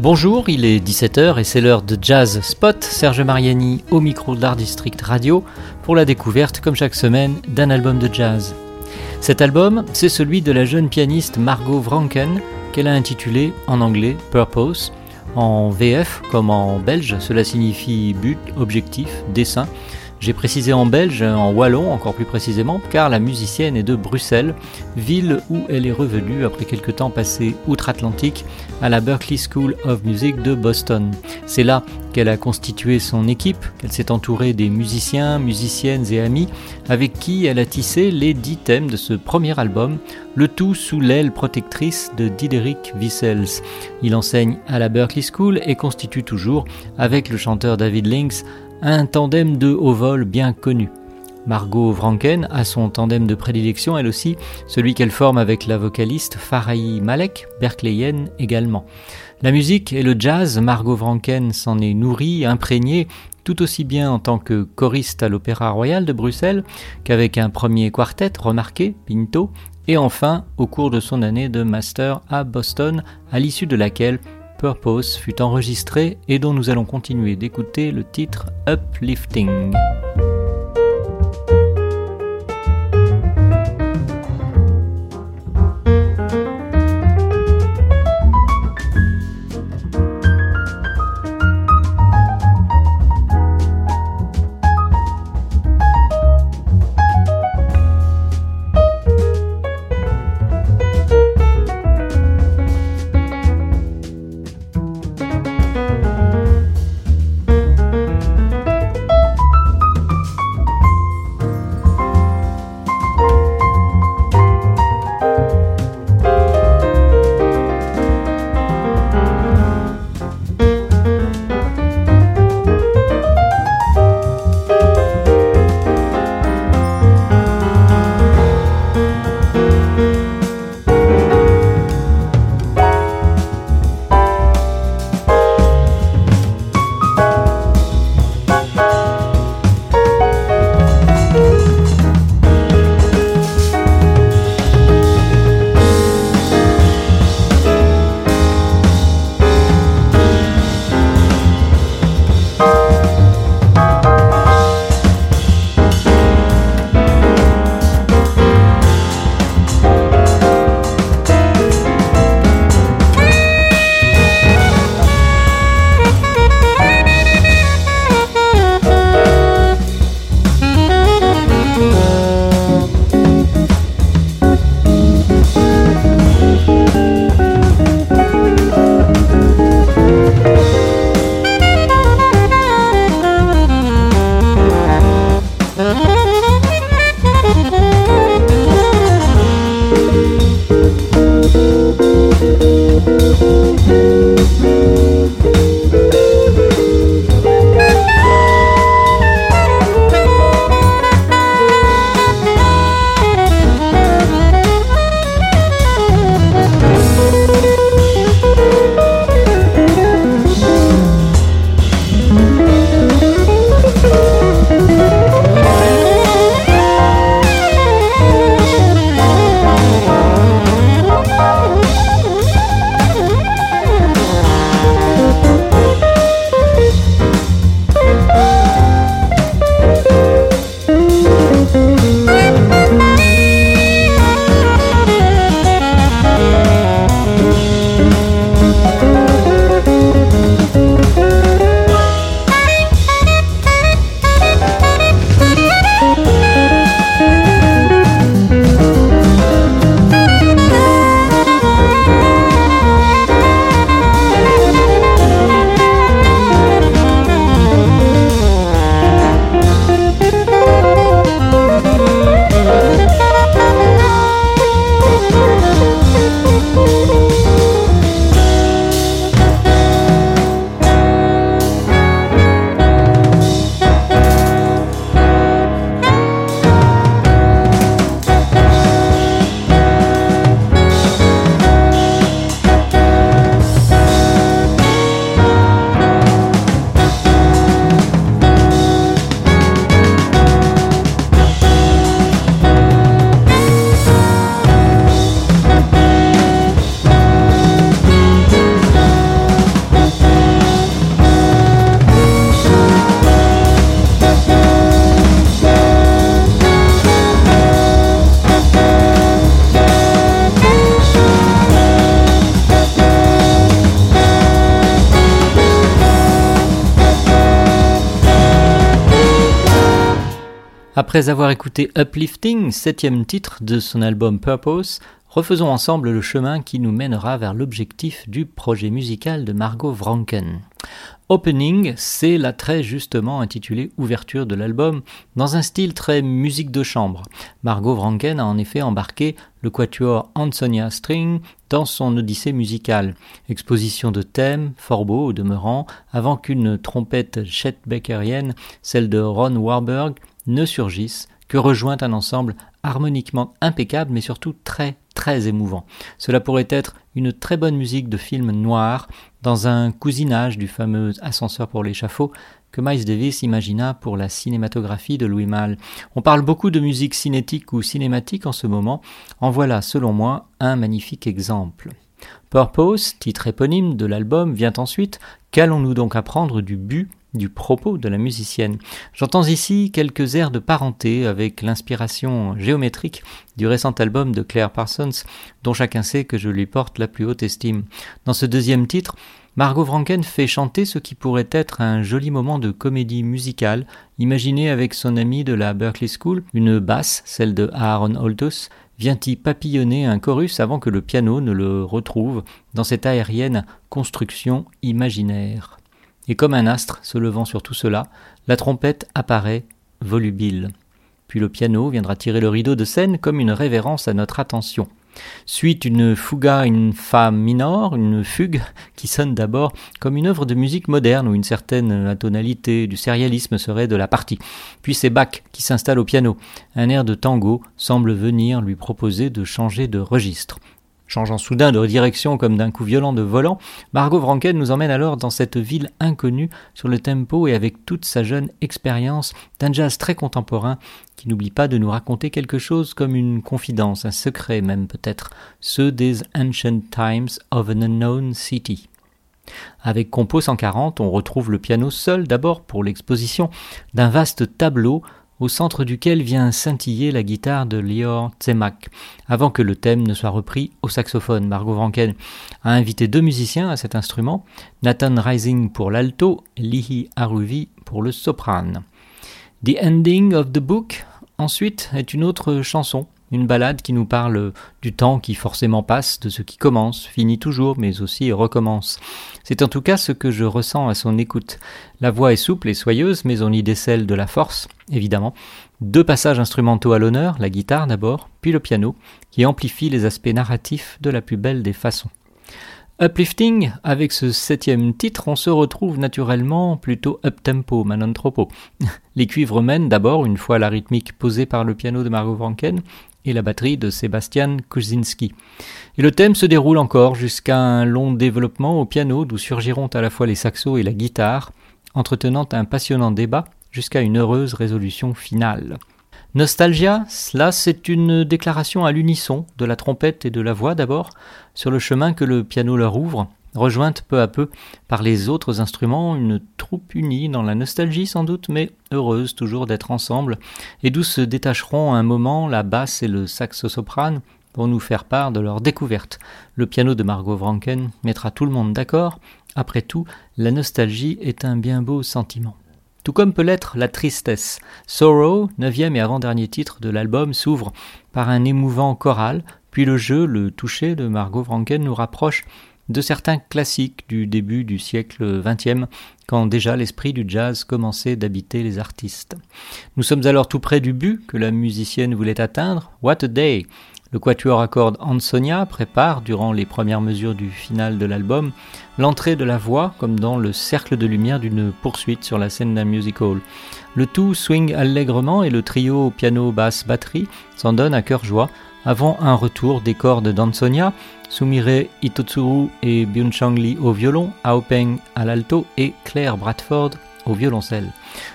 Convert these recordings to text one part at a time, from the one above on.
Bonjour, il est 17h et c'est l'heure de Jazz Spot. Serge Mariani au micro d'Art District Radio pour la découverte, comme chaque semaine, d'un album de jazz. Cet album, c'est celui de la jeune pianiste Margot Vranken qu'elle a intitulé en anglais Purpose. En VF comme en belge, cela signifie but, objectif, dessin. J'ai précisé en belge, en wallon encore plus précisément, car la musicienne est de Bruxelles, ville où elle est revenue après quelques temps passés outre-Atlantique à la Berklee School of Music de Boston. C'est là qu'elle a constitué son équipe, qu'elle s'est entourée des musiciens, musiciennes et amis avec qui elle a tissé les dix thèmes de ce premier album, le tout sous l'aile protectrice de Diderik Wissels. Il enseigne à la Berklee School et constitue toujours, avec le chanteur David Links, un tandem de haut vol bien connu. Margot Vranken a son tandem de prédilection, elle aussi, celui qu'elle forme avec la vocaliste Farahi Malek, berkeleyenne également. La musique et le jazz, Margot Vranken s'en est nourrie, imprégnée, tout aussi bien en tant que choriste à l'Opéra Royal de Bruxelles qu'avec un premier quartet remarqué, Pinto, et enfin au cours de son année de master à Boston, à l'issue de laquelle Purpose fut enregistré et dont nous allons continuer d'écouter le titre Uplifting. Après avoir écouté Uplifting, septième titre de son album Purpose, refaisons ensemble le chemin qui nous mènera vers l'objectif du projet musical de Margot Vranken. Opening, c'est la très justement intitulée ouverture de l'album, dans un style très musique de chambre. Margot Vranken a en effet embarqué le quatuor Ansonia String dans son odyssée musicale. Exposition de thèmes, fort beau au demeurant, avant qu'une trompette chet celle de Ron Warburg, ne surgisse, que rejoint un ensemble harmoniquement impeccable mais surtout très très émouvant. Cela pourrait être une très bonne musique de film noir dans un cousinage du fameux ascenseur pour l'échafaud que Miles Davis imagina pour la cinématographie de Louis Malle. On parle beaucoup de musique cinétique ou cinématique en ce moment, en voilà selon moi un magnifique exemple. Purpose, titre éponyme de l'album, vient ensuite. Qu'allons-nous donc apprendre du but du propos de la musicienne. J'entends ici quelques airs de parenté avec l'inspiration géométrique du récent album de Claire Parsons, dont chacun sait que je lui porte la plus haute estime. Dans ce deuxième titre, Margot Franken fait chanter ce qui pourrait être un joli moment de comédie musicale, imaginé avec son ami de la Berkeley School, une basse, celle de Aaron Altos, vient y papillonner un chorus avant que le piano ne le retrouve dans cette aérienne construction imaginaire? Et comme un astre se levant sur tout cela, la trompette apparaît volubile. Puis le piano viendra tirer le rideau de scène comme une révérence à notre attention. Suit une fuga in fa minor, une fugue qui sonne d'abord comme une œuvre de musique moderne où une certaine atonalité du sérialisme serait de la partie. Puis c'est Bach qui s'installe au piano. Un air de tango semble venir lui proposer de changer de registre. Changeant soudain de direction comme d'un coup violent de volant, Margot Vranken nous emmène alors dans cette ville inconnue sur le tempo et avec toute sa jeune expérience d'un jazz très contemporain qui n'oublie pas de nous raconter quelque chose comme une confidence, un secret même peut-être, ceux des Ancient Times of an Unknown City. Avec Compo 140, on retrouve le piano seul d'abord pour l'exposition d'un vaste tableau au centre duquel vient scintiller la guitare de Lior Tsemak, avant que le thème ne soit repris au saxophone. Margot Vranken a invité deux musiciens à cet instrument, Nathan Rising pour l'alto Lihi Aruvi pour le soprano. The Ending of the Book, ensuite, est une autre chanson une balade qui nous parle du temps qui forcément passe, de ce qui commence, finit toujours, mais aussi recommence. C'est en tout cas ce que je ressens à son écoute. La voix est souple et soyeuse, mais on y décèle de la force, évidemment. Deux passages instrumentaux à l'honneur, la guitare d'abord, puis le piano, qui amplifie les aspects narratifs de la plus belle des façons. Uplifting, avec ce septième titre, on se retrouve naturellement plutôt up-tempo, manontropo. Les cuivres mènent d'abord, une fois la rythmique posée par le piano de Margot Franken, et la batterie de Sebastian Kuczynski. Et le thème se déroule encore jusqu'à un long développement au piano d'où surgiront à la fois les saxos et la guitare, entretenant un passionnant débat jusqu'à une heureuse résolution finale. Nostalgia, cela c'est une déclaration à l'unisson de la trompette et de la voix d'abord, sur le chemin que le piano leur ouvre, rejointe peu à peu par les autres instruments, une troupe unie dans la nostalgie sans doute, mais heureuse toujours d'être ensemble, et d'où se détacheront un moment la basse et le saxo-soprane pour nous faire part de leur découverte. Le piano de Margot Vranken mettra tout le monde d'accord. Après tout, la nostalgie est un bien beau sentiment. Tout comme peut l'être la tristesse. Sorrow, neuvième et avant-dernier titre de l'album, s'ouvre par un émouvant choral, puis le jeu, le toucher de Margot Vranken nous rapproche de certains classiques du début du siècle XXe, quand déjà l'esprit du jazz commençait d'habiter les artistes. Nous sommes alors tout près du but que la musicienne voulait atteindre. What a day! Le quatuor à cordes Ansonia prépare, durant les premières mesures du final de l'album, l'entrée de la voix comme dans le cercle de lumière d'une poursuite sur la scène d'un musical. Le tout swing allègrement et le trio piano, basse, batterie s'en donne à cœur joie avant un retour des cordes d'Ansonia, Sumire Itotsuru et Byung-Chang Lee au violon, Peng à l'alto et Claire Bradford au violoncelle.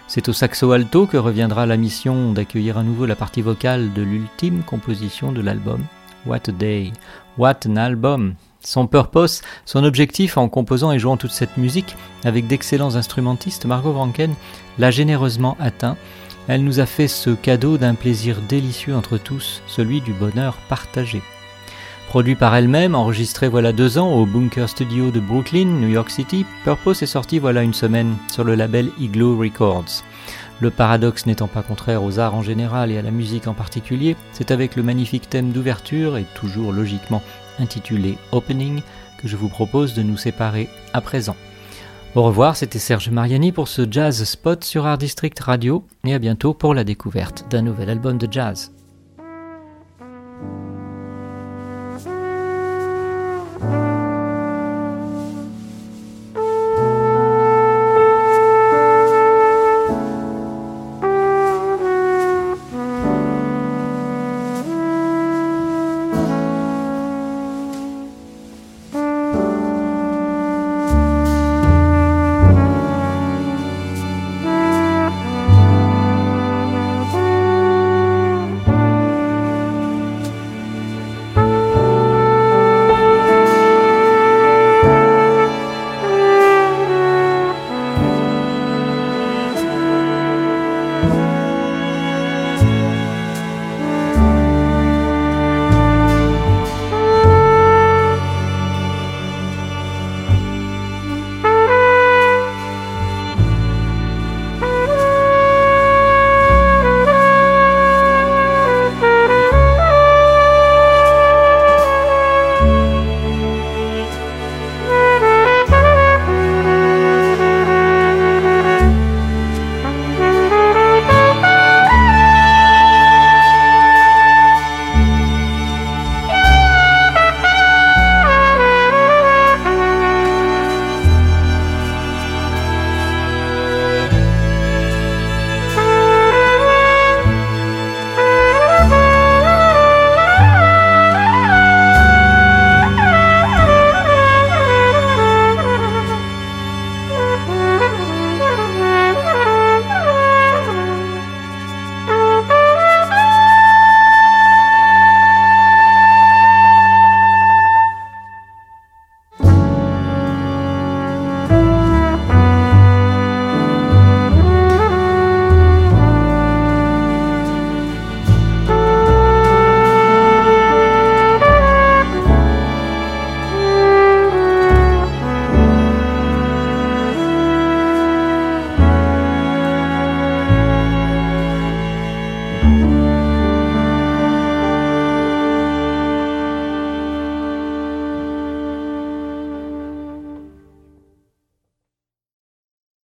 C'est au saxo alto que reviendra la mission d'accueillir à nouveau la partie vocale de l'ultime composition de l'album. What a day, what an album. Son purpose, son objectif en composant et jouant toute cette musique avec d'excellents instrumentistes, Margot Ranken l'a généreusement atteint elle nous a fait ce cadeau d'un plaisir délicieux entre tous, celui du bonheur partagé. Produit par elle-même, enregistré voilà deux ans au Bunker Studio de Brooklyn, New York City, Purpose est sorti voilà une semaine sur le label Igloo Records. Le paradoxe n'étant pas contraire aux arts en général et à la musique en particulier, c'est avec le magnifique thème d'ouverture et toujours logiquement intitulé Opening que je vous propose de nous séparer à présent. Au revoir, c'était Serge Mariani pour ce Jazz Spot sur Art District Radio et à bientôt pour la découverte d'un nouvel album de jazz.